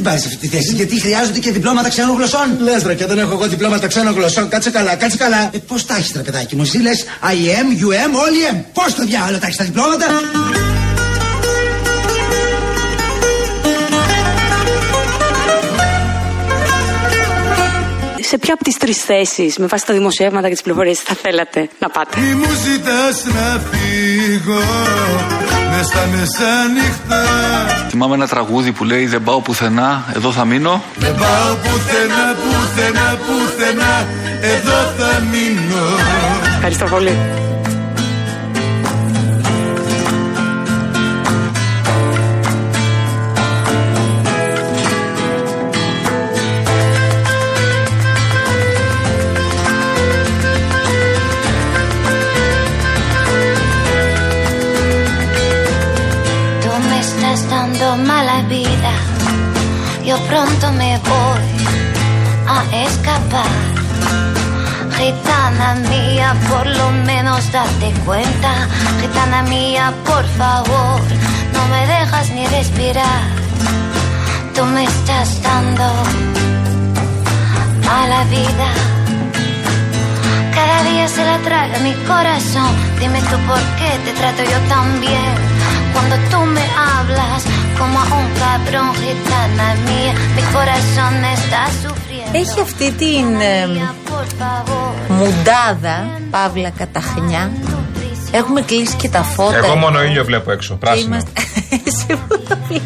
την πάρεις αυτή τη θέση, γιατί χρειάζονται και διπλώματα ξένων γλωσσών. Λες ρε, και δεν έχω εγώ διπλώματα ξένων γλωσσών. Κάτσε καλά, κάτσε καλά. Ε, πώς τα έχεις, παιδάκι μου, εσύ λε IM, UM, όλοι M. Πώς το διάλογο τα έχεις τα διπλώματα; Σε ποια από τις τρεις θέσεις, με βάση τα δημοσιεύματα και τις πληροφορίες, θα θέλατε να πάτε; Μη μου ζητάς να φύγω με στα μεσάνυχτα. Θυμάμαι ένα τραγούδι που λέει Δεν πάω πουθενά, εδώ θα μείνω. Δεν πάω πουθενά, πουθενά, πουθενά, εδώ θα μείνω. Ευχαριστώ πολύ. menos date cuenta. Gitana mía, por favor, no me dejas ni respirar. Tú me estás dando a la vida. Cada día se la traga mi corazón. Dime tú por qué te trato yo tan bien. Cuando tú me hablas, Έχει αυτή την ε, μουντάδα, παύλα καταχνιά. Έχουμε κλείσει και τα φώτα. Εγώ μόνο ήλιο βλέπω έξω. Πράσινο.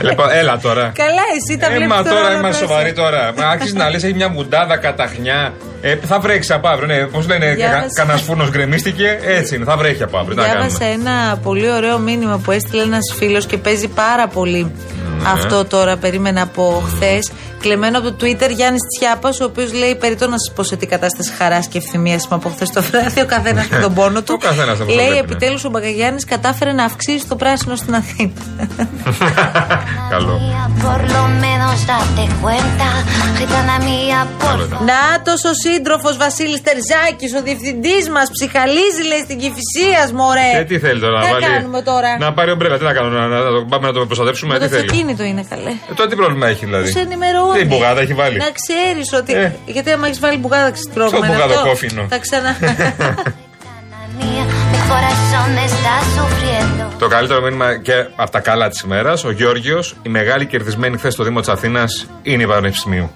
Λοιπόν, έλα τώρα. Καλά, εσύ τα βλέπεις Έμα τώρα είμαστε σοβαροί τώρα. Μα άρχισες να λες, έχει μια μουντάδα καταχνιά. Ε, θα βρέξει από αύριο. Ναι, Πώς λένε, κανένας φούρνος γκρεμίστηκε. Έτσι είναι, θα βρέχει από αύριο. Διάβασα ένα πολύ ωραίο μήνυμα που έστειλε ένας φίλος και παίζει πάρα πολύ ναι. αυτό τώρα. Περίμενα από χθες. Κλεμμένο από το Twitter Γιάννης Τσιάπας, ο οποίος λέει: Περιτώ να σας πω σε τι κατάσταση χαράς και ευθυμία από χθες το βράδυ. Ο καθένας με τον πόνο του. λέει: ναι. Επιτέλους ο Μπαγκαγιάννης κατάφερε να αυξήσει το πράσινο στην Αθήνα. Καλό. Νάτο ο σύντροφος Βασίλης Τερζάκης, ο διευθυντής μας, ψυχαλίζει λέει στην κυφυσία, μωρέ. Και τι θέλει τώρα να βάλει. κάνουμε τώρα; Να πάρει ομπρέλα, τι να κάνουμε, να, να, να πάμε να το προστατεύσουμε. Το αυτοκίνητο είναι καλέ. Ε, τότε τι πρόβλημα έχει δηλαδή; Τους ενημερώνει. Τι μπουγάδα έχει βάλει; Να ξέρεις ότι. Ε. Γιατί άμα έχεις βάλει μπουγάδα, ξέρεις τι πρόβλημα. Στο μπουγάδο κόφινο; Θα ξανα. Το καλύτερο μήνυμα και από τα καλά της ημέρας, ο Γιώργιος, η μεγάλη κερδισμένη χθες στο Δήμο της Αθήνας είναι η Πανεπιστημίου.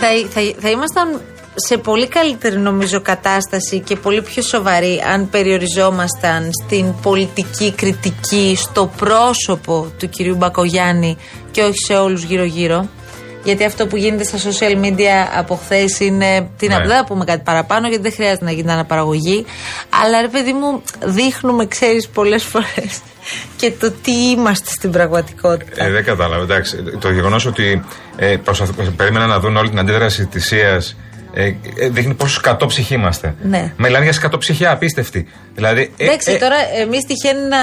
θα, θα, θα ήμασταν σε πολύ καλύτερη νομίζω κατάσταση και πολύ πιο σοβαρή αν περιοριζόμασταν στην πολιτική κριτική στο πρόσωπο του κυρίου Μπακογιάννη και όχι σε όλους γύρω γύρω γιατί αυτό που γίνεται στα social media από χθες είναι. Τι να ναι. πούμε κάτι παραπάνω, γιατί δεν χρειάζεται να γίνει αναπαραγωγή. Αλλά ρε παιδί μου, δείχνουμε, ξέρεις, πολλές φορές και το τι είμαστε στην πραγματικότητα. Ε, δεν κατάλαβα. Εντάξει, το γεγονός ότι ε, περίμενα να δουν όλη την αντίδραση της ΣΥΑ ε, ε, δείχνει πόσο σκατόψυχοι είμαστε. Ναι. Μιλάνε για σκατόψυχια απίστευτη. Δηλαδή, ε, Εντάξει, ε, τώρα εμείς τυχαίνει να,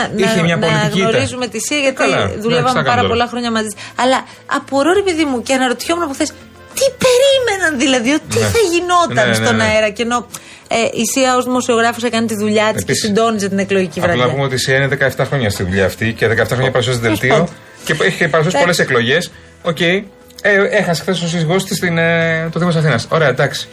να, να γνωρίζουμε τη ΣΥΑ γιατί Καλά, δουλεύαμε πάρα πολλά χρόνια μαζί. Αλλά απορώ, ρε παιδί μου, και αναρωτιόμουν από χθες, τι περίμεναν δηλαδή, τι ναι. θα γινόταν ναι, ναι, στον αέρα. Και ενώ ε, η ΣΥΑ ως δημοσιογράφος έκανε τη δουλειά της και συντόνιζε την εκλογική βραδιά. Απλά να πούμε ότι η ΣΥΑ είναι 17 χρόνια στη δουλειά αυτή και 17 χρόνια παρουσιάζει δελτίο και έχει παρουσιάσει πολλές εκλογές. Οκ, ε, έχασε χθες ο σύζυγός της στην, ε, το Δήμος Αθήνας. Ωραία, εντάξει.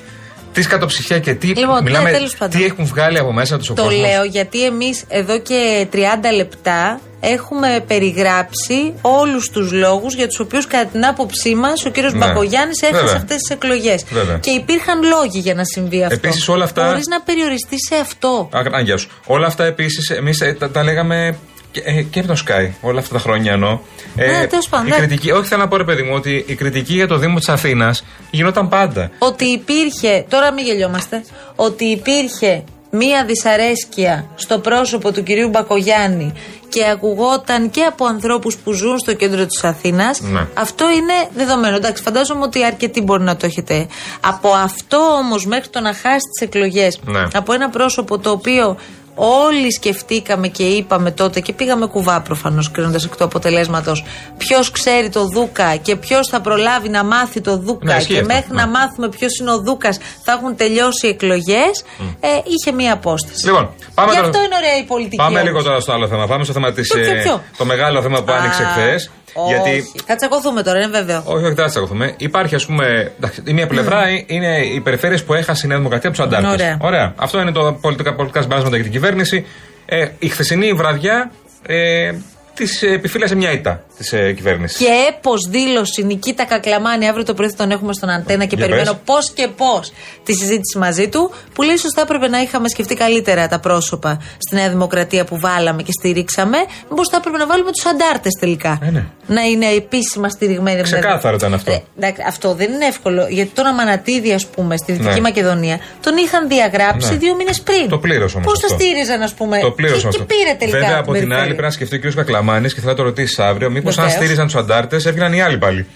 Τι κατοψυχία και τι. Λοιπόν, ναι, μιλάμε, ναι, τι έχουν βγάλει από μέσα τους ο Το λέω γιατί εμείς εδώ και 30 λεπτά έχουμε περιγράψει όλους τους λόγους για τους οποίους, κατά την άποψή μας, ο κύριος ναι. Μπακογιάννη έχασε αυτές τις εκλογές. Και υπήρχαν λόγοι για να συμβεί αυτό. Επίσης, όλα αυτά. Χωρίς να περιοριστεί σε αυτό. Α, σου. Όλα αυτά επίσης εμείς ε, τα, τα λέγαμε και, ε, και από το Sky όλα αυτά τα χρόνια εννοώ. Ε, ναι, πάντων. Η ναι. κριτική, όχι θέλω να πω ρε παιδί μου, ότι η κριτική για το Δήμο της Αθήνας γινόταν πάντα. Ότι υπήρχε, τώρα μην γελιόμαστε, ότι υπήρχε μία δυσαρέσκεια στο πρόσωπο του κυρίου Μπακογιάννη και ακουγόταν και από ανθρώπους που ζουν στο κέντρο της Αθήνας ναι. αυτό είναι δεδομένο εντάξει φαντάζομαι ότι αρκετοί μπορεί να το έχετε από αυτό όμως μέχρι το να χάσει τις εκλογές ναι. από ένα πρόσωπο το οποίο Όλοι σκεφτήκαμε και είπαμε τότε και πήγαμε κουβά προφανώς κρίνοντας εκ του αποτελέσματος ποιος ξέρει το Δούκα και ποιος θα προλάβει να μάθει το Δούκα Ναι, ισχύει και αυτό, μέχρι ναι. να μάθουμε ποιος είναι ο Δούκας θα έχουν τελειώσει οι εκλογές. Ε, είχε μία απόσταση. Λοιπόν, πάμε Γι' τώρα- αυτό είναι ωραία η πολιτική. Πάμε όμως. λίγο τώρα στο άλλο θέμα. Πάμε στο θέμα της. Ποιο, ποιο, ποιο; Το μεγάλο θέμα που άνοιξε Α, χθες. Όχι. Γιατί. Θα τσακωθούμε τώρα, είναι βέβαιο. Όχι, όχι, δεν θα τσακωθούμε. Υπάρχει, ας πούμε. εντάξει, Η μία πλευρά είναι οι περιφέρειες που έχασε η Νέα Δημοκρατία από τους αντάρτες. Ωραία. Αυτό είναι το πολιτικά, πολιτικά συμπεράσματα για την κυβέρνηση. Ε, η χθεσινή βραδιά ε, της επιφύλασε μια ήττα της ε, κυβέρνησης. Και έπω δήλωση Νικήτα Κακλαμάνη, αύριο το πρωί θα τον έχουμε στον αντένα και Για περιμένω πες. πώς και πώς τη συζήτηση μαζί του, που λέει σωστά έπρεπε να είχαμε σκεφτεί καλύτερα τα πρόσωπα στη Νέα Δημοκρατία που βάλαμε και στηρίξαμε. Μήπως θα έπρεπε να βάλουμε τους αντάρτες τελικά. Ε, ναι. Να είναι επίσημα στηριγμένοι. Ξεκάθαρο ήταν αυτό. Ε, εντάξει, αυτό δεν είναι εύκολο. Γιατί τον Αμανατίδη, ας πούμε, στη Δυτική Ναι. Μακεδονία, τον είχαν διαγράψει Ναι. δύο μήνες πριν. Το πλήρωσε όμως. Πώς το στήριζαν, ας πούμε. Το πλήρωσε και, όμως και αυτό. πήρε τελικά. Βέβαια την από την άλλη περιφέρεια. πρέπει να σκεφτεί ο κ. Κακλαμάνης και θα το ρωτήσεις αύριο, μήπως αν Βεβαίως. στήριζαν τους αντάρτες έβγαιναν οι άλλοι πάλι.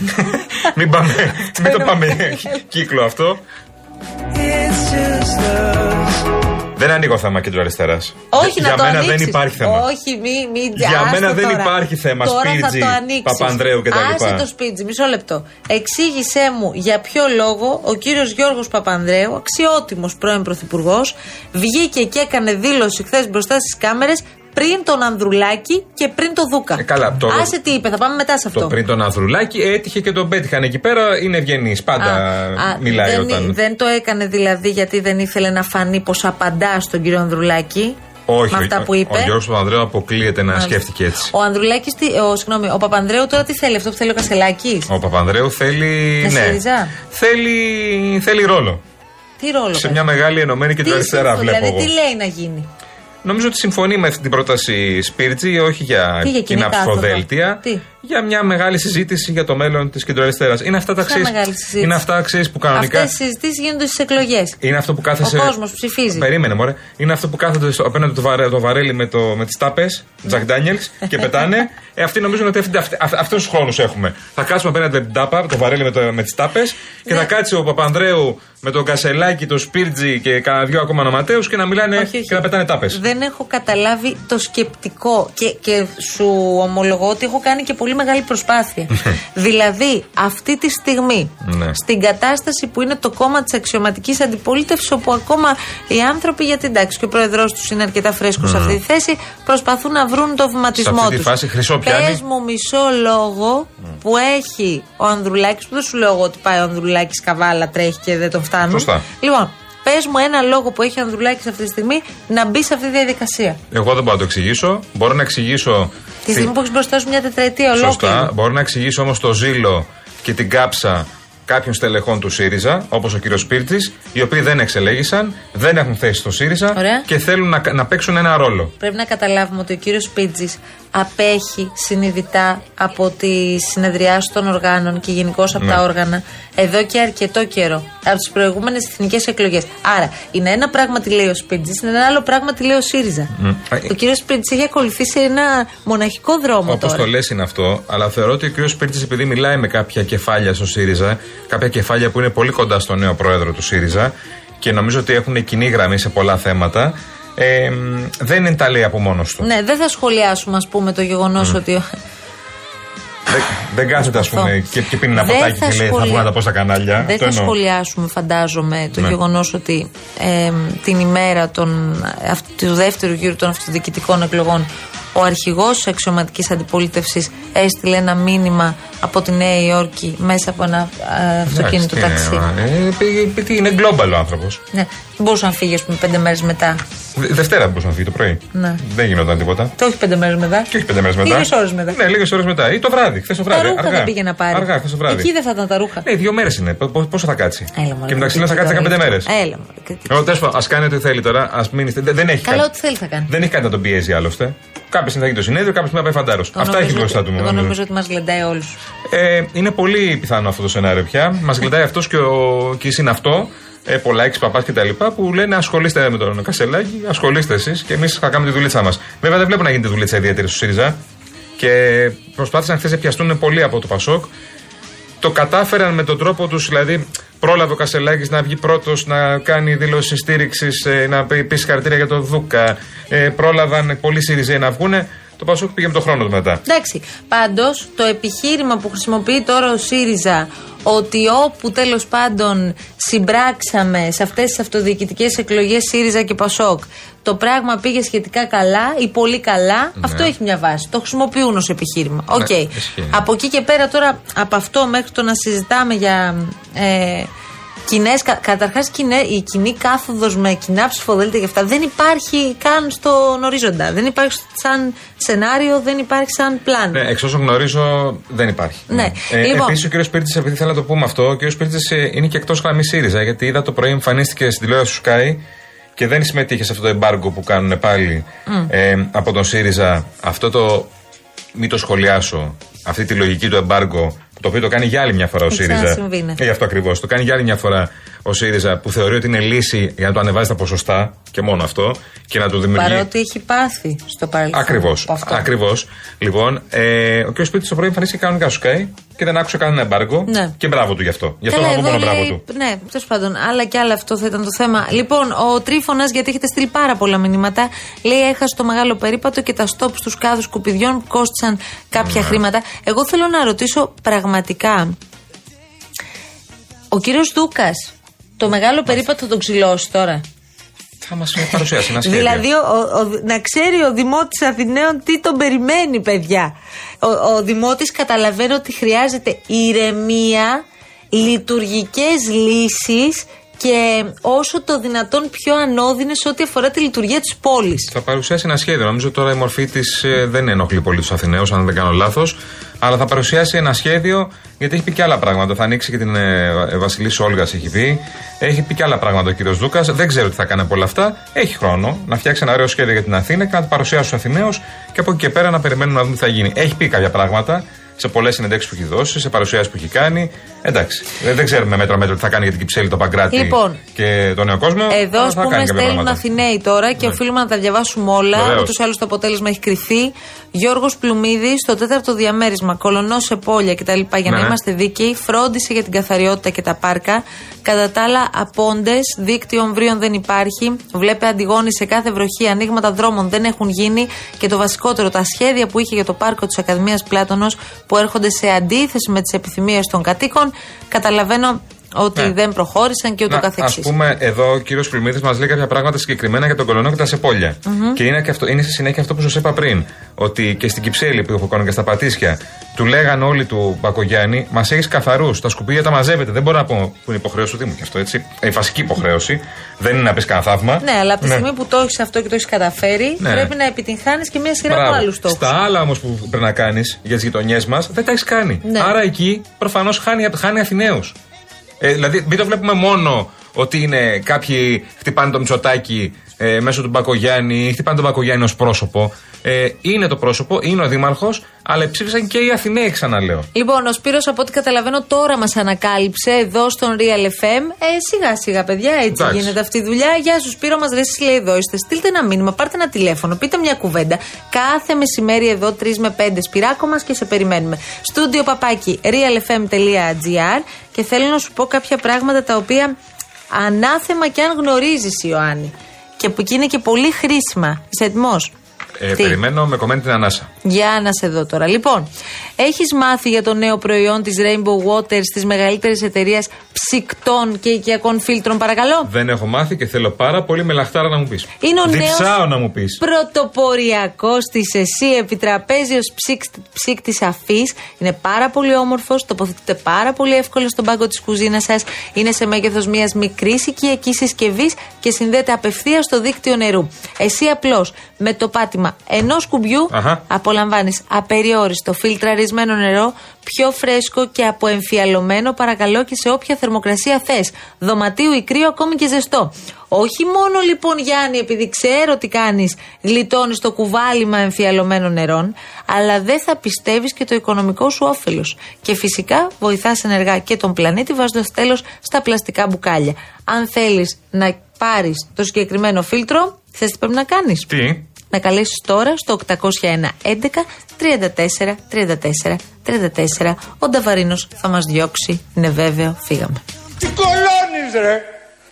μην πάμε, μην το είναι πάμε μεγάλο. κύκλο αυτό. Δεν ανοίγω θέμα κέντρο αριστεράς. Όχι, Για να το μένα ανοίξεις. δεν υπάρχει θέμα. Όχι, μη, μη Για άστο μένα δεν τώρα. υπάρχει θέμα. Τώρα Σπίρτζη, θα το ανοίξεις. Παπανδρέου κτλ. Άσε το σπίτζι, μισό λεπτό. Εξήγησέ μου για ποιο λόγο ο κύριος Γιώργος Παπανδρέου, αξιότιμος πρώην πρωθυπουργός, βγήκε και έκανε δήλωση χθες μπροστά στις κάμερες πριν τον Ανδρουλάκη και πριν τον Δούκα. Ε, καλά, το- Άσε τι είπε, θα πάμε μετά σε αυτό. Το πριν τον Ανδρουλάκη έτυχε και τον πέτυχαν εκεί πέρα. Είναι ευγενής. Πάντα Α, α, μιλάει δεν, όταν. δεν το έκανε δηλαδή γιατί δεν ήθελε να φανεί πως απαντά στον κύριο Ανδρουλάκη; Όχι, με αυτά ο, που είπε; ο Γιώργος Παπανδρέου αποκλείεται να Μάλιστα. σκέφτηκε έτσι. Ο Ανδρουλάκης, τι- ο, συγγνώμη, ο Παπανδρέου τώρα τι θέλει, αυτό που θέλει ο Κασελάκης; Ο Παπανδρέου θέλει. Με ναι, ΣΥΡΙΖΑ; θέλει, θέλει ρόλο. Τι ρόλο Σε παίζει; μια μεγάλη ενωμένη Τι κεντροαριστερά συμφωνεί, βλέπω Δηλαδή, εγώ. τι λέει να γίνει; Νομίζω ότι συμφωνεί με αυτή την πρόταση Σπίρτζη, όχι για, Τι, για κοινή κοινά κάθοδο; ψηφοδέλτια. Τι; Για μια μεγάλη συζήτηση για το μέλλον της κεντροαριστεράς. Είναι αυτά τα Ποια αξίες- μεγάλη συζήτηση; Είναι αυτά αξίες που κανονικά. Αυτές οι συζητήσεις γίνονται στις εκλογές. Είναι αυτό που κάθεσαι. Ο κόσμος ψηφίζει. Περίμενε, μωρέ. Είναι αυτό που κάθονται στο, απέναντι το, βαρέ, το βαρέλι με, το, με τις τάπες, Τζακ Ντάνιελς, και πετάνε. Ε, αυτοί νομίζουν ότι αυτοί, αυτοί, αυτούς τους χρόνους έχουμε. Θα κάτσουμε απέναντι με την τάπα, το βαρέλι με, το, με τις τάπες, και Ναι. θα κάτσει ο Παπανδρέου με τον Κασελάκη, τον Σπίρτζι και κανένα δυο ακόμα ονοματέους και να μιλάνε Όχι, όχι. και να πετάνε τάπες. Δεν έχω καταλάβει το σκεπτικό και, και σου ομολογώ ότι έχω κάνει και πολύ μεγάλη προσπάθεια. δηλαδή, αυτή τη στιγμή, Ναι. στην κατάσταση που είναι το κόμμα της αξιωματικής αντιπολίτευσης, όπου ακόμα οι άνθρωποι, γιατί εντάξει, και ο πρόεδρός τους είναι αρκετά φρέσκος σε αυτή τη θέση, προσπαθούν να βρουν το βηματισμό Σε αυτή τους. τη φάση χρυσό πιάνει. Πε μου μισό λόγο που έχει ο Ανδρουλάκης, που δεν σου λέω εγώ ότι πάει ο Ανδρουλάκης καβάλα, τρέχει και δεν τον φτάνουν. Σωστά. Λοιπόν, πες μου ένα λόγο που έχει ο Ανδρουλάκης αυτή τη στιγμή να μπει σε αυτή τη διαδικασία. Εγώ δεν μπορώ να το εξηγήσω. Μπορώ να εξηγήσω. Τη στιγμή που έχεις μπροστά σου μια τετραετία ολόκληρη. Σωστά. Μπορώ να εξηγήσω όμως το ζήλο και την κάψα κάποιων στελεχών του ΣΥΡΙΖΑ, όπως ο κύριος Σπίρτης, οι οποίοι δεν εξελέγησαν, δεν έχουν θέση στο ΣΥΡΙΖΑ Ωραία. και θέλουν να, να παίξουν ένα ρόλο. Πρέπει να καταλάβουμε ότι ο κύριος Πίτζη απέχει συνειδητά από τι συνεδριάσει των οργάνων και γενικώ από Ναι. τα όργανα εδώ και αρκετό καιρό. Από τις προηγούμενες εθνικές εκλογές. Άρα, είναι ένα πράγμα τι λέει ο Σπίτζη, είναι ένα άλλο πράγμα τι λέει ο ΣΥΡΙΖΑ. Ο κύριος Σπίτζη έχει ακολουθήσει ένα μοναχικό δρόμο Όπως τώρα. το λες είναι αυτό, αλλά θεωρώ ότι ο κ. Σπίρτη, επειδή μιλάει με κάποια κεφάλια στο ΣΥΡΙΖΑ, κάποια κεφάλια που είναι πολύ κοντά στο νέο πρόεδρο του ΣΥΡΙΖΑ και νομίζω ότι έχουν κοινή γραμμή σε πολλά θέματα, ε, μ, δεν είναι τα λέει από μόνος του. Ναι, δεν θα σχολιάσουμε, ας πούμε, το γεγονός ότι. ο- Δεν, δεν κάθεται, ας πούμε, και, και πίνει ένα Δεν ποτάκι θα και λέει Θα σχολια- βγουν να τα πω στα κανάλια. Δεν Αυτό θα εννοώ. σχολιάσουμε, φαντάζομαι, το Ναι. γεγονός ότι ε, την ημέρα των, αυ- του δεύτερου γύρου των αυτοδιοικητικών εκλογών ο αρχηγός της αξιωματικής αντιπολίτευσης έστειλε ένα μήνυμα από τη Νέα Υόρκη μέσα από ένα α, αυτοκίνητο Εντάξει, τι ταξί. είναι, ε, πει- πει- τι είναι global ο άνθρωπος. Ναι. Δεν μπορούσε να φύγει, ας πούμε, πέντε μέρες μετά. Δευτέρα μπορούσε να φύγει το πρωί. Ναι. Δεν γινόταν τίποτα. Το όχι πέντε μέρες μετά. Και όχι πέντε μέρες μετά. Λίγες ώρες μετά. Ναι, λίγες ώρες μετά. Ή το βράδυ, χθες το Τα βράδυ. ρούχα αργά. δεν πήγε να πάρει. Αργά, χθες το βράδυ. Εκεί δεν θα ήταν τα ρούχα. Ναι, δύο μέρες είναι. Πο- πο- Πόσο θα κάτσει; Έλα, μωρέ, και μεταξύ λέει θα κριτική κάτσει 15 τώρα μέρες. αυτό. Έλα, μωρέ, κριτική. Εγώ τέλο πάντων, ας κάνει ό,τι θέλει τώρα. Α μείνει. Δεν, δεν έχει Καλά, κάτι. ό,τι θέλει θα κάνει. Δεν έχει κάτι να τον πιέζει άλλωστε. Κάποια στιγμή θα γίνει το συνέδριο, κάποια στιγμή θα πάει φαντάρος. Εγώ Αυτά έχει νομίζω μπροστά ότι- του. Εγώ νομίζω. νομίζω ότι μας γλεντάει όλους. Ε, είναι πολύ πιθανό αυτό το σενάριο πια. Μας γλεντάει αυτός και, ο, και η συναυτό, ε, πολλά παπάς και τα λοιπά, που λένε ασχολείστε με τον Κασελάκη, ασχολείστε εσείς και εμείς θα κάνουμε τη δουλίτσα μας. Βέβαια δεν βλέπω να γίνεται δουλίτσα ιδιαίτερη στο ΣΥΡΙΖΑ και προσπάθησαν χθες να πιαστούν πολύ από το Πασόκ. Το κατάφεραν με τον τρόπο τους, δηλαδή Πρόλαβε ο Κασελάκης να βγει πρώτος να κάνει δήλωση στήριξης, να πει πει συγχαρητήρια για τον Δούκα. Ε, πρόλαβαν πολλοί ΣΥΡΙΖΑ να βγουν. Το Πασόκ πήγε με τον χρόνο του μετά. Εντάξει. Πάντως, το επιχείρημα που χρησιμοποιεί τώρα ο ΣΥΡΙΖΑ ότι όπου τέλος πάντων συμπράξαμε σε αυτές τις αυτοδιοικητικές εκλογές ΣΥΡΙΖΑ και Πασόκ, το πράγμα πήγε σχετικά καλά ή πολύ καλά, Ναι. αυτό έχει μια βάση. Το χρησιμοποιούν ως επιχείρημα. Οκ. ισχύει. Από εκεί και πέρα τώρα, από αυτό μέχρι το να συζητάμε για. Ε, Κοινές, κα, καταρχάς η κοινή κάθοδος με κοινά ψηφοδέλτια και αυτά δεν υπάρχει καν στον ορίζοντα. Δεν υπάρχει σαν σενάριο, δεν υπάρχει σαν πλάνο. Ναι, εξ όσων γνωρίζω δεν υπάρχει. Ναι. Ε, Λοιπόν. Επίσης, ο κύριος Πίρτη, επειδή θέλω να το πούμε αυτό, ο κύριος Πίρτη είναι και εκτός γραμμής ΣΥΡΙΖΑ. Γιατί είδα το πρωί εμφανίστηκε στην τηλεόραση του Sky και δεν συμμετείχε σε αυτό το εμπάργκο που κάνουν πάλι ε, από τον ΣΥΡΙΖΑ. Αυτό το. Μην το σχολιάσω. Αυτή τη λογική του εμπάργκο, το οποίο το κάνει για άλλη μια φορά ο Έχει ΣΥΡΙΖΑ. ξανασυμβεί, ναι. Ε, γι' αυτό ακριβώς. Το κάνει για άλλη μια φορά ο ΣΥΡΙΖΑ που θεωρεί ότι είναι λύση για να το ανεβάζει τα ποσοστά και μόνο αυτό και να του δημιουργεί. Παρότι έχει πάθει στο παρελθόν. Ακριβώς. από αυτό. Ακριβώς. Λοιπόν, ε, ο κ. Σπίτι το πρωί εμφανίστηκε κανονικά στο Sky και δεν άκουσε κανένα εμπάργκο. Ναι. Και μπράβο του γι' αυτό. Γι' αυτό Καλά, θα πω εδώ μόνο μπράβο λέει- του. Ναι, τέλος πάντων. Άλλα και άλλα αυτό θα ήταν το θέμα. Λοιπόν, ο Τρίφωνας, γιατί έχετε στείλει πάρα πολλά μηνύματα, λέει έχασε το μεγάλο περίπατο και τα στόπ στους κάδους σκουπιδιών που κόστησαν Ναι. κάποια χρήματα. Εγώ θέλω να ρωτήσω πραγματικά. Ο κύριος Δούκας, το μεγάλο περίπατο θα τον ξυλώσει τώρα. Θα μα παρουσιάσει ένα σχέδιο. Δηλαδή, ο, ο- να ξέρει ο Δημότης Αθηναίων τι τον περιμένει, παιδιά. Ο, ο Δημότης καταλαβαίνει ότι χρειάζεται ηρεμία, λειτουργικές λύσεις και όσο το δυνατόν πιο ανώδυνες ό,τι αφορά τη λειτουργία της πόλης. Θα παρουσιάσει ένα σχέδιο. Νομίζω τώρα η μορφή της δεν ενοχλεί πολύ τους Αθηναίους, αν δεν κάνω λάθος. Αλλά θα παρουσιάσει ένα σχέδιο γιατί έχει πει και άλλα πράγματα. Θα ανοίξει και την ε, Βασιλής Όλγας, έχει πει. Έχει πει και άλλα πράγματα ο κύριος Δούκας. Δεν ξέρω τι θα κάνει από όλα αυτά. Έχει χρόνο να φτιάξει ένα ωραίο σχέδιο για την Αθήνα και να το παρουσιάσει στους Αθηναίους και από εκεί και πέρα να περιμένουν να δουν τι θα γίνει. Έχει πει κάποια πράγματα σε πολλές συνεντεύξεις που έχει δώσει, σε παρουσιάσεις που έχει κάνει. Εντάξει. Δεν, δεν ξέρουμε μέτρο μέτρο τι θα κάνει για την Κυψέλη, το Παγκράτη Λοιπόν, και τον νέο κόσμο. Εδώ, αλλά α θα κάνει πούμε, κάποια στέλνουν πράγματα. Αθηναίοι τώρα και Ναι. οφείλουμε να τα διαβάσουμε όλα. Βεβαίως. Ούτως ή άλλως το αποτέλεσμα έχει κρυθεί. Γιώργος Πλουμίδης, στο τέταρτο διαμέρισμα, κολονός σε πόλια κτλ. Για να Ναι. είμαστε δίκαιοι, φρόντισε για την καθαριότητα και τα πάρκα. Κατά τα άλλα, απόντες, δίκτυο ομβρίων δεν υπάρχει. Βλέπε αντιγόνη σε κάθε βροχή, ανοίγματα δρόμων δεν έχουν γίνει. Και το βασικότερο, τα σχέδια που είχε για το πάρκο της Ακαδημίας Πλάτωνος που έρχονται σε αντίθεση με τις επιθυμίες των κατοίκων. Καταλαβαίνω ότι Ναι. δεν προχώρησαν και ούτω Να, καθεξής. ας πούμε, εδώ ο κύριος Πλημμύτη μας λέει κάποια πράγματα συγκεκριμένα για τον κολονό και τα σεπόλια. Και είναι, και αυτό, είναι στη συνέχεια αυτό που σας είπα πριν. Ότι και στην Κυψέλη που έχω κάνει και στα Πατήσια, του λέγαν όλοι του Μπακογιάννη, μας έχεις καθαρούς. Τα σκουπίδια τα μαζεύετε. Δεν μπορώ να πω που είναι υποχρέωση του Δήμου και αυτό έτσι. Ε, Η βασική υποχρέωση. Δεν είναι να πεις κανένα θαύμα. Ναι, αλλά από τη στιγμή που το έχεις αυτό και το έχεις καταφέρει, Ναι. πρέπει να επιτυγχάνεις και μια σειρά από Μπράβο. άλλους στόχους. Στα άλλα όμως που πρέπει να κάνεις για τις γειτονιές μας, δεν τα έχεις κάνει. Ναι. Άρα εκεί προφανώς χάνει, χάνει Αθηναίους. Ε, δηλαδή, μην το βλέπουμε μόνο ότι είναι κάποιοι χτυπάνε το μυτσοτάκι ε, μέσω του Μπακογιάννη ή χτυπάνε τον Μπακογιάννη ως πρόσωπο. Ε, είναι το πρόσωπο, είναι ο δήμαρχος, αλλά ψήφισαν και οι Αθηναίοι, ξαναλέω. Λοιπόν, ο Σπύρος από ό,τι καταλαβαίνω τώρα μας ανακάλυψε εδώ στον Real FM. Ε, σιγά σιγά, παιδιά, έτσι Εντάξει. γίνεται αυτή η δουλειά. Γεια σου, Σπύρο, μας λέει, εσείς λέει εδώ είστε. Στείλτε ένα μήνυμα, πάρτε ένα τηλέφωνο, πείτε μια κουβέντα. Κάθε μεσημέρι εδώ 3 με 5 σπυράκο μας και σε περιμένουμε. Στούντιο παπάκι realfm.gr και θέλω να σου πω κάποια πράγματα τα οποία ανάθεμα και αν γνωρίζεις Ιωάννη. Και που εκεί είναι και πολύ χρήσιμα. Είσαι έτοιμος; Ε, Τι; περιμένω με κομμένη την ανάσα. Για να σε δω τώρα. Λοιπόν, έχεις μάθει για το νέο προϊόν της Rainbow Waters της μεγαλύτερης εταιρείας ψυκτών και οικιακών φίλτρων, παρακαλώ; Δεν έχω μάθει και θέλω πάρα πολύ με λαχτάρα να μου πεις. Είναι ο Διψάω νέος να μου πεις. πρωτοποριακός της ΕΣΥ επιτραπέζιος ψύκτης αφής. Είναι πάρα πολύ όμορφος, τοποθετείται πάρα πολύ εύκολα στον πάγκο της κουζίνας σας. Είναι σε μέγεθος μιας μικρής οικιακής συσκευής και συνδέεται απευθείας στο δίκτυο νερού. Εσύ απλώς με το πάτημα ενός κουμπιού Αχα. Απολαμβάνεις απεριόριστο φιλτραρισμένο νερό, πιο φρέσκο και αποεμφιαλωμένο παρακαλώ και σε όποια θερμοκρασία θες. Δωματίου ή κρύο, ακόμη και ζεστό. Όχι μόνο λοιπόν Γιάννη, επειδή ξέρω τι κάνεις, γλιτώνεις το κουβάλιμα εμφιαλωμένων νερών, αλλά δεν θα πιστεύεις και το οικονομικό σου όφελος. Και φυσικά βοηθάς ενεργά και τον πλανήτη βάζοντας τέλος στα πλαστικά μπουκάλια. Αν θέλεις να πάρεις το συγκεκριμένο φίλτρο, θες τι πρέπει να κάνεις; Τι; Να καλέσεις τώρα στο 801 11 34 34 34. Ο Νταβαρίνος θα μας διώξει. Είναι βέβαιο, φύγαμε. Τι κολώνεις ρε.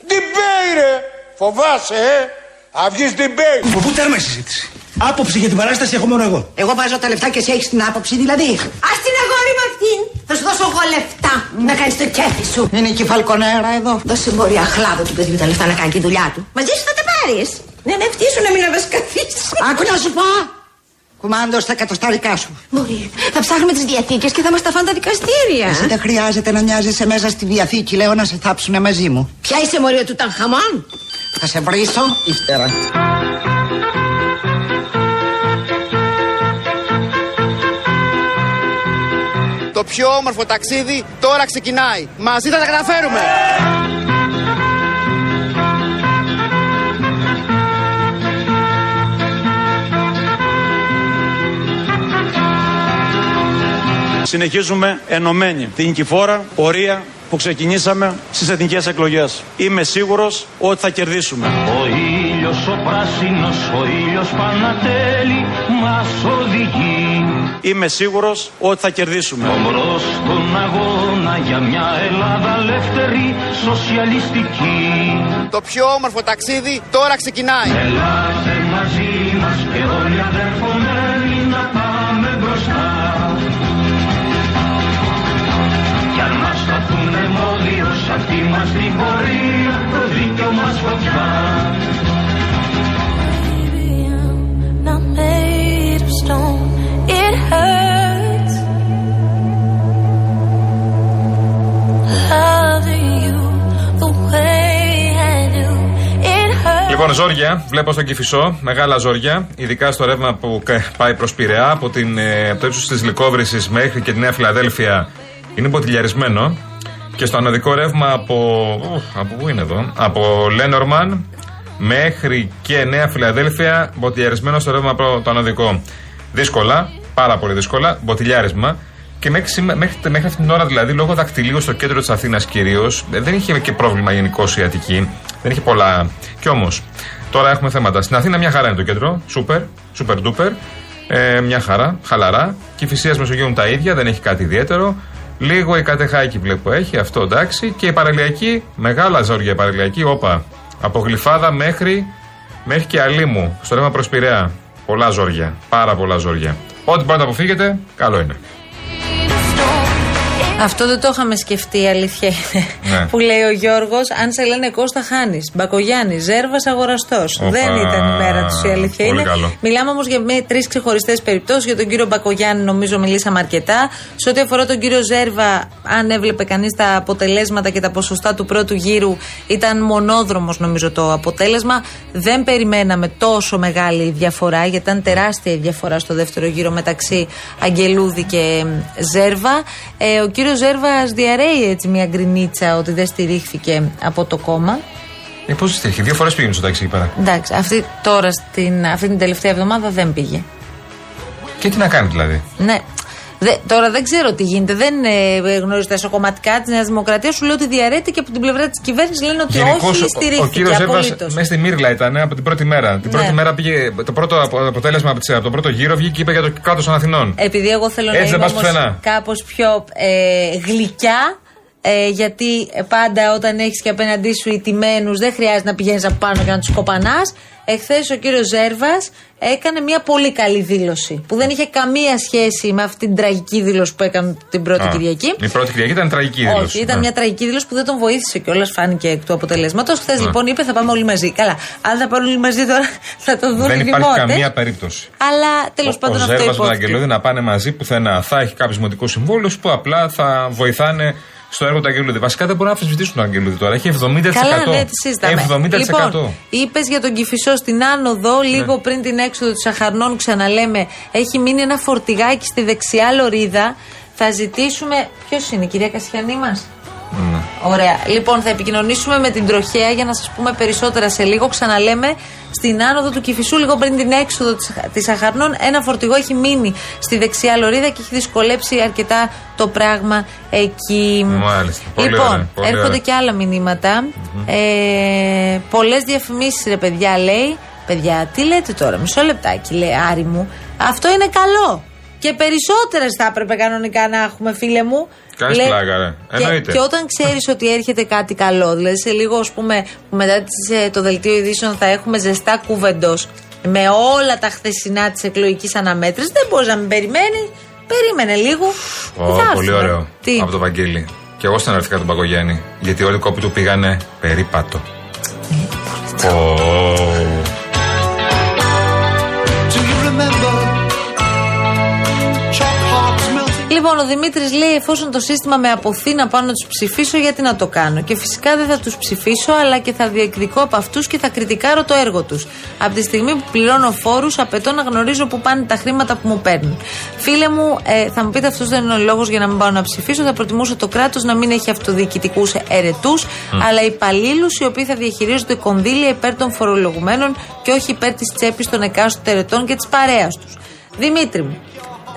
Debate ρε. Φοβάσαι ε. Θα βγεις debate. Από πού τέρμα η συζήτηση; Άποψη για την παράσταση έχω μόνο εγώ. Εγώ βάζω τα λεφτά και εσύ έχεις την άποψη, δηλαδή. Α την αγόρι με αυτήν. Θα σου δώσω εγώ λεφτά να κάνεις το κέφι σου. Είναι και η φαλκονέρα εδώ. Δώσε μπορεί αχλάδο του παιδιού τα λεφτά να κάνει τη δουλειά του. Μαζί σου θα τα πάρεις. Ναι, ναι, σου να μην αβασκαθίσει. Άκου να σου πω. Κουμάντος στα κατοστάρικα σου. Μπορεί. Θα ψάχνουμε τις διαθήκες και θα μας τα φάνε τα δικαστήρια. Εσύ δεν χρειάζεται να νοιάζεσαι μέσα στη διαθήκη. Λέω να σε θάψουνε μαζί μου. Ποια είσαι μωρία του Τανχαμών. Θα σε βρίσω ύστερα. Το πιο όμορφο ταξίδι τώρα ξεκινάει. Μαζί θα τα καταφέρουμε. Συνεχίζουμε ενωμένοι την κυφόρα πορεία που ξεκινήσαμε στις εθνικές εκλογές. Είμαι σίγουρος ότι θα κερδίσουμε. Ο ήλιος ο πράσινος, ο ήλιος Πανατέλη μας οδηγεί. Είμαι σίγουρος ότι θα κερδίσουμε. Ομπρός στον αγώνα για μια Ελλάδα ελεύθερη, σοσιαλιστική. Το πιο όμορφο ταξίδι τώρα ξεκινάει. Ελάτε μαζί μας και όλοι αδερφομένοι εμπόδιο σ' αυτή μας την πορεία, το δίκαιο μας φωτιά. Not made of stone, it hurts. Loving you the way I do, it hurts. Λοιπόν, ζόρια, βλέπω στον Κυφισό, μεγάλα ζόρια, ειδικά στο ρεύμα που κα- πάει προς Πειραιά, από, την, ε, από το ύψος της Λικόβρηση μέχρι και τη Νέα Φιλαδέλφια, είναι μποτιλιαρισμένο. Και στο ανωδικό ρεύμα από. ου, από πού είναι εδώ; Από Λένορμαν μέχρι και Νέα Φιλαδέλφια, μποτιλιαρισμένο στο ρεύμα από το ανωδικό. Δύσκολα, πάρα πολύ δύσκολα, μποτιλιάρισμα. Και μέχρι, σήμα- μέχρι, μέχρι αυτήν την ώρα, δηλαδή, λόγω δακτυλίου στο κέντρο της Αθήνας κυρίως, δεν είχε και πρόβλημα γενικώ η Αττική. Δεν είχε πολλά. Κι όμως, τώρα έχουμε θέματα. Στην Αθήνα μια χαρά είναι το κέντρο. Σούπερ, σούπερ ντούπερ. Ε, μια χαρά, χαλαρά. Και η Φυσία Μεσογείων τα ίδια, δεν έχει κάτι ιδιαίτερο. Λίγο η Κατεχάκη βλέπω έχει, αυτό εντάξει. Και η παραλιακή, μεγάλα ζόρια η παραλιακή, όπα. Από γλυφάδα μέχρι, μέχρι και αλίμου, στο ρεύμα προς Πειραιά. Πολλά ζόρια, πάρα πολλά ζόρια. Ό,τι μπορείτε να αποφύγετε, καλό είναι. Αυτό δεν το είχαμε σκεφτεί, η αλήθεια είναι. Ναι. Που λέει ο Γιώργος, αν σε λένε Κώστα χάνεις. Μπακογιάννη, Ζέρβας αγοραστός. Οπα. Δεν ήταν η μέρα τους, η αλήθεια Πολύ είναι. καλό. Μιλάμε όμως για τρεις ξεχωριστές περιπτώσεις. Για τον κύριο Μπακογιάννη, νομίζω μιλήσαμε αρκετά. Σε ό,τι αφορά τον κύριο Ζέρβα, αν έβλεπε κανείς τα αποτελέσματα και τα ποσοστά του πρώτου γύρου, ήταν μονόδρομος νομίζω το αποτέλεσμα. Δεν περιμέναμε τόσο μεγάλη διαφορά, γιατί ήταν τεράστια η διαφορά στο δεύτερο γύρο μεταξύ Αγγελούδη και Ζέρβα. Ε, ο κύριος Ζέρβα διαρρέει έτσι μια γκρινίτσα ότι δεν στηρίχθηκε από το κόμμα. Ε, πώς στήριχε, δύο φορές πήγαινε στο ταξί εκεί πέρα. Εντάξει, αυτή τώρα στην, αυτή την τελευταία εβδομάδα δεν πήγε. Και τι να κάνει δηλαδή; Ναι. Δε, τώρα δεν ξέρω τι γίνεται. Δεν ε, γνωρίζω τα εσωκομματικά της Νέας Δημοκρατίας. Σου λέω ότι διαρρέεται και από την πλευρά της κυβέρνησης λένε ότι Γενικώς, όχι, ο, ο στηρίχθηκε. κύριος Εύα απολύτως. μέσα στη Μύρλα ήταν ε, από την πρώτη μέρα. Την Ναι. πρώτη μέρα πήγε. Το πρώτο απο- αποτέλεσμα από τις- από τον πρώτο γύρο βγήκε και είπε για το κράτο των Αθηνών. Επειδή εγώ θέλω Έτσι να δεν είμαι πας όμως πουθενά. κάπως πιο ε, γλυκιά ε, γιατί πάντα όταν έχεις και απέναντί σου ηττημένους δεν χρειάζεται να πηγαίνεις από πάνω και να τους κοπανάς. Εχθές ο κύριος Ζέρβας έκανε μια πολύ καλή δήλωση που δεν είχε καμία σχέση με αυτή την τραγική δήλωση που έκανε την πρώτη Α, Κυριακή. Η πρώτη Κυριακή ήταν τραγική δήλωση. Όχι, ήταν Ναι. μια τραγική δήλωση που δεν τον βοήθησε κιόλας, φάνηκε εκ του αποτελέσματος. Χθες Ναι. λοιπόν είπε θα πάμε όλοι μαζί. Καλά, αν θα πάνε όλοι μαζί τώρα θα το δουν Δεν οι υπάρχει δημότες. καμία περίπτωση. Αλλά τέλος Ο, πάντων ο αυτό Ζέρβας με τον υπόθηκε. Αγγελούδη να πάνε μαζί πουθενά. Θα έχει κάποιου δημοτικού συμβούλου που απλά θα βοηθάνε στο έργο του Αγγελούδη. Βασικά δεν μπορούν να αμφισβητήσουν τον Αγγελούδη τώρα. Έχει 70%. Καλά, ναι, τις συζητάμε. 70%. Λοιπόν, είπες για τον Κυφισό στην άνοδο, Ναι. λίγο πριν την έξοδο του Σαχαρνών, ξαναλέμε, έχει μείνει ένα φορτηγάκι στη δεξιά λωρίδα. Θα ζητήσουμε. Ποιος είναι, η κυρία Κασιανή μας; Ναι. Ωραία. Λοιπόν, θα επικοινωνήσουμε με την τροχέα για να σας πούμε περισσότερα σε λίγο. Ξαναλέμε, στην άνοδο του Κυφισού, λίγο πριν την έξοδο της Αχαρνών, ένα φορτηγό έχει μείνει στη δεξιά λωρίδα και έχει δυσκολέψει αρκετά το πράγμα εκεί. Μάλιστα. Πολύ λοιπόν, ωραία, πολύ έρχονται ωραία. και άλλα μηνύματα. Ε, Πολλές διαφημίσεις, ρε παιδιά, λέει. Παιδιά, τι λέτε τώρα, μισό λεπτάκι, λέει Άρη μου. Αυτό είναι καλό. Και περισσότερες θα έπρεπε κανονικά να έχουμε, φίλε μου. Κάνει Λέ- πλάκα, ρε. Και, Εννοείται. και όταν ξέρεις ότι έρχεται κάτι καλό, δηλαδή σε λίγο, ας πούμε, που μετά τις, ε, το δελτίο ειδήσεων θα έχουμε ζεστά κουβεντός με όλα τα χθεσινά της εκλογικής αναμέτρησης, δεν μπορείς να μην περιμένει. Περίμενε λίγο. Ω, και θα πολύ έρθουμε. ωραίο. Τι; Από το Βαγγέλη. Και εγώ στεναρθήκα τον Παγκογιάννη. Γιατί όλοι οι κόποι του πήγανε περίπατο. Ω. Λοιπόν, ο Δημήτρης λέει: Εφόσον το σύστημα με αποθεί να πάω να τους ψηφίσω, γιατί να το κάνω; Και φυσικά δεν θα τους ψηφίσω, αλλά και θα διεκδικώ από αυτούς και θα κριτικάρω το έργο τους. Από τη στιγμή που πληρώνω φόρους, απαιτώ να γνωρίζω που πάνε τα χρήματα που μου παίρνουν. Φίλε μου, ε, θα μου πείτε αυτός δεν είναι ο λόγος για να μην πάω να ψηφίσω. Θα προτιμούσα το κράτος να μην έχει αυτοδιοικητικούς ερετού, αλλά υπαλλήλους οι οποίοι θα διαχειρίζονται κονδύλια υπέρ των φορολογουμένων και όχι υπέρ της τσέπης των εκάστοτε ερετών και της παρέας τους. Δημήτρη μου,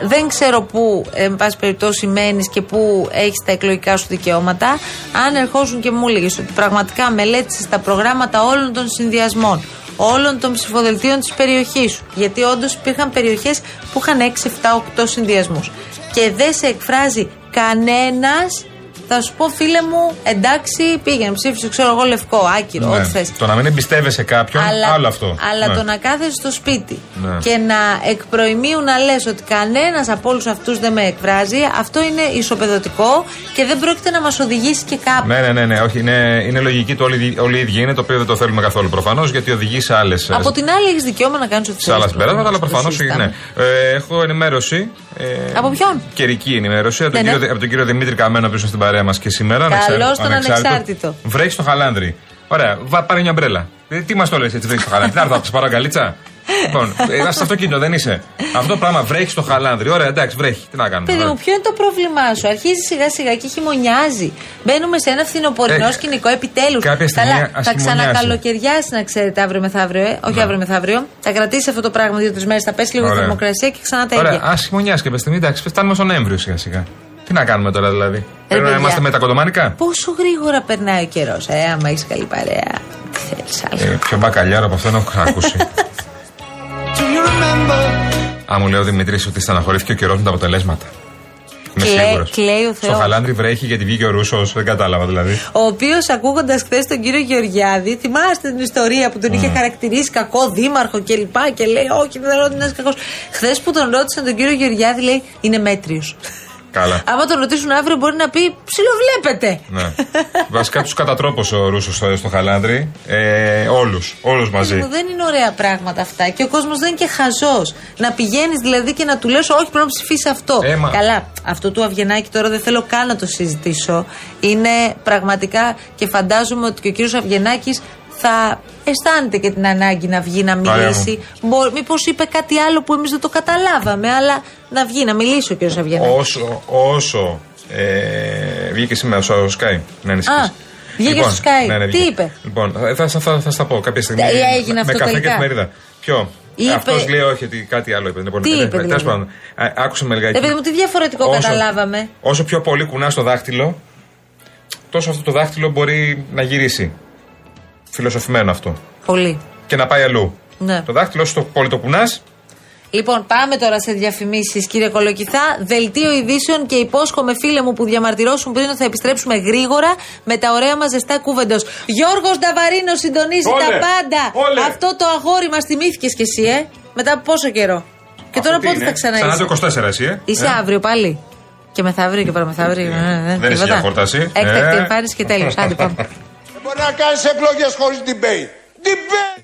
δεν ξέρω πού, εν πάση περιπτώσει, μένεις και πού έχεις τα εκλογικά σου δικαιώματα. Αν ερχόσουν και μου έλεγες ότι πραγματικά μελέτησες τα προγράμματα όλων των συνδυασμών, όλων των ψηφοδελτίων της περιοχής σου. Γιατί όντως υπήρχαν περιοχές που είχαν 6, 7, 8 συνδυασμούς. Και δεν σε εκφράζει κανένας, θα σου πω φίλε μου, εντάξει, πήγαινε, ψήφισε, ξέρω εγώ, λευκό, άκυρο, Ναι. ό,τι θες. Το να μην εμπιστεύεσαι κάποιον, άλλο αυτό. Αλλά Ναι. το να κάθεσαι στο σπίτι Ναι. και να εκ προημίου να λες ότι κανένας από όλους αυτούς δεν με εκφράζει, αυτό είναι ισοπεδωτικό και δεν πρόκειται να μας οδηγήσει και κάπου. Ναι, ναι, ναι, ναι, όχι, είναι, είναι λογική το όλοι, όλοι οι ίδιοι είναι, το οποίο δεν το θέλουμε καθόλου προφανώς, γιατί οδηγεί σε άλλες Από την άλλη, έχεις δικαίωμα να κάνεις ό,τι σε άλλα θέλεις, συμπεράσματα, αλλά προφανώς, προφανώ το ναι. συζητάμε. Ε, έχω ενημέρωση. Ε, Από ποιον; Καιρική ενημέρωση από τον, Ναι, ναι. κύριο, από τον κύριο Δημήτρη Καμένο που ήσουν στην παρέα μας και σήμερα. Καλώς ανεξάρτητο- τον ανεξάρτητο. Βρέχει στο χαλάνδρι. Ωραία, βα, πάρε μια μπρέλα. Ε, τι μας το λες έτσι, βρέχεις στο χαλάνδρι. Τι να έρθω, θα σε πάρω αγκαλίτσα. λοιπόν, ε, στο αυτοκίνητο δεν είσαι. Αυτό το πράγμα βρέχεις στο χαλάνδρι. Ωραία, εντάξει, βρέχει. Τι να κάνουμε. Παιδί ωραία. μου, ποιο είναι το πρόβλημά σου; Αρχίζει σιγά σιγά και χειμωνιάζει. Μπαίνουμε σε ένα φθινοπορεινό Ε, σκηνικό επιτέλους. κάποια στιγμή Καλά, ας θα χειμωνιάσει. ξανακαλοκαιριάσει να ξέρετε αύριο μεθαύριο, ε. Όχι Ναι. αύριο μεθαύριο. Θα κρατήσει αυτό το πράγμα δύο-τρεις μέρες, θα πέσει λίγο η Ωραία. θερμοκρασία και ξανά τα Ωραία, ίδια. α χειμωνιάσει κάποια στιγμή. Εντάξει, φτάνουμε στον Νοέμβριο σιγά σιγά. Τι να κάνουμε τώρα δηλαδή; Πρέπει να παιδιά. είμαστε με τα κοντομάνικα. Πόσο γρήγορα περνάει ο καιρός, ε, άμα έχεις καλή παρέα. Τι θέλεις άλλο. Ε, πιο μπακαλιάρο από αυτό δεν έχω ξανακούσει. Αν μου λέει ο Δημητρής ότι στεναχωρήθηκε ο καιρός με τα αποτελέσματα. Είμαι Κλαίει- σίγουρος. κλαίει ο Στο Θεός. χαλάνδρι βρέχει γιατί βγήκε ο Ρούσος. Δεν κατάλαβα δηλαδή. Ο οποίος ακούγοντας χθες τον κύριο Γεωργιάδη, θυμάστε την ιστορία που τον είχε χαρακτηρίσει κακό δήμαρχο και λοιπά και λέει: Όχι, δεν θέλω ότι είναι κακός. Χθες που τον ρώτησαν τον κύριο Γεωργιάδη, λέει: Είναι μέτριος. Καλά. Άμα τον ρωτήσουν αύριο, μπορεί να πει: Ψιλοβλέπετε. ναι. Βασικά τους κατατρόπωσε ο Ρούσος στο, στο χαλάνδρι. Ε, όλους. Όλους μαζί. Μου δεν είναι ωραία πράγματα αυτά. Και ο κόσμος δεν είναι και χαζός. Να πηγαίνεις δηλαδή και να του λες: Όχι, πρέπει να ψηφίσεις αυτό. Ε, μα- Καλά, αυτό του Αυγενάκη τώρα δεν θέλω καν να το συζητήσω. Είναι πραγματικά και φαντάζομαι ότι και ο κύριος Αυγενάκη θα αισθάνεται και την ανάγκη να βγει να Ωραία μιλήσει. Μήπως είπε κάτι άλλο που εμείς δεν το καταλάβαμε, αλλά να βγει να μιλήσει ο κύριος Αυγενάκη. Όσο, όσο ε, βγήκε σήμερα στο Sky να ενισχύσει. Α, βγήκε στο Sky. Τι είπε; Λοιπόν, ε, θα, θα, θα, θα στα πω κάποια στιγμή. Ε, έγινε με, αυτό με καφέ τελικά; και εφημερίδα. Ποιο; Είπε- Αυτός λέει όχι, ότι κάτι άλλο είπε. Λοιπόν, Τι ε, είπε, ε, τέλος δηλαδή; πάντων, ε, άκουσε με λιγάκι. Ε, παιδί μου, τι διαφορετικό Όσο- καταλάβαμε. Όσο πιο πολύ κουνάς το δάχτυλο, τόσο αυτό το δάχτυλο μπορεί να γυρίσει. Φιλοσοφημένο αυτό. Πολύ. Και να πάει αλλού. Ναι. Το δάχτυλο, όσο το πολύ το κουνάς, Λοιπόν, πάμε τώρα σε διαφημίσεις, κύριε Κολοκυθά. Δελτίο ειδήσεων και υπόσχομαι, φίλε μου, που διαμαρτυρώσουν πριν ότι θα επιστρέψουμε γρήγορα με τα ωραία μας ζεστά κούβεντος. Γιώργος Νταβαρίνος συντονίζει Όλε, τα πάντα. όλε. Αυτό το αγόρι μας θυμήθηκες κι εσύ, ε. Μετά από πόσο καιρό. Και τώρα τι πότε είναι; θα ξανά Ξανά είσαι. το 24 εσύ, ε. Είσαι Ε. αύριο πάλι. Και μεθαύριο και παραμεθαύριο. Ε, ε, Δεν είσαι τίποτα. για χόρταση. Έκτακτη Ε. εμφάνιση και τέλος. Άντε πάμε. Δεν μπορεί να κάνεις εκλογές χωρίς debate. Debate!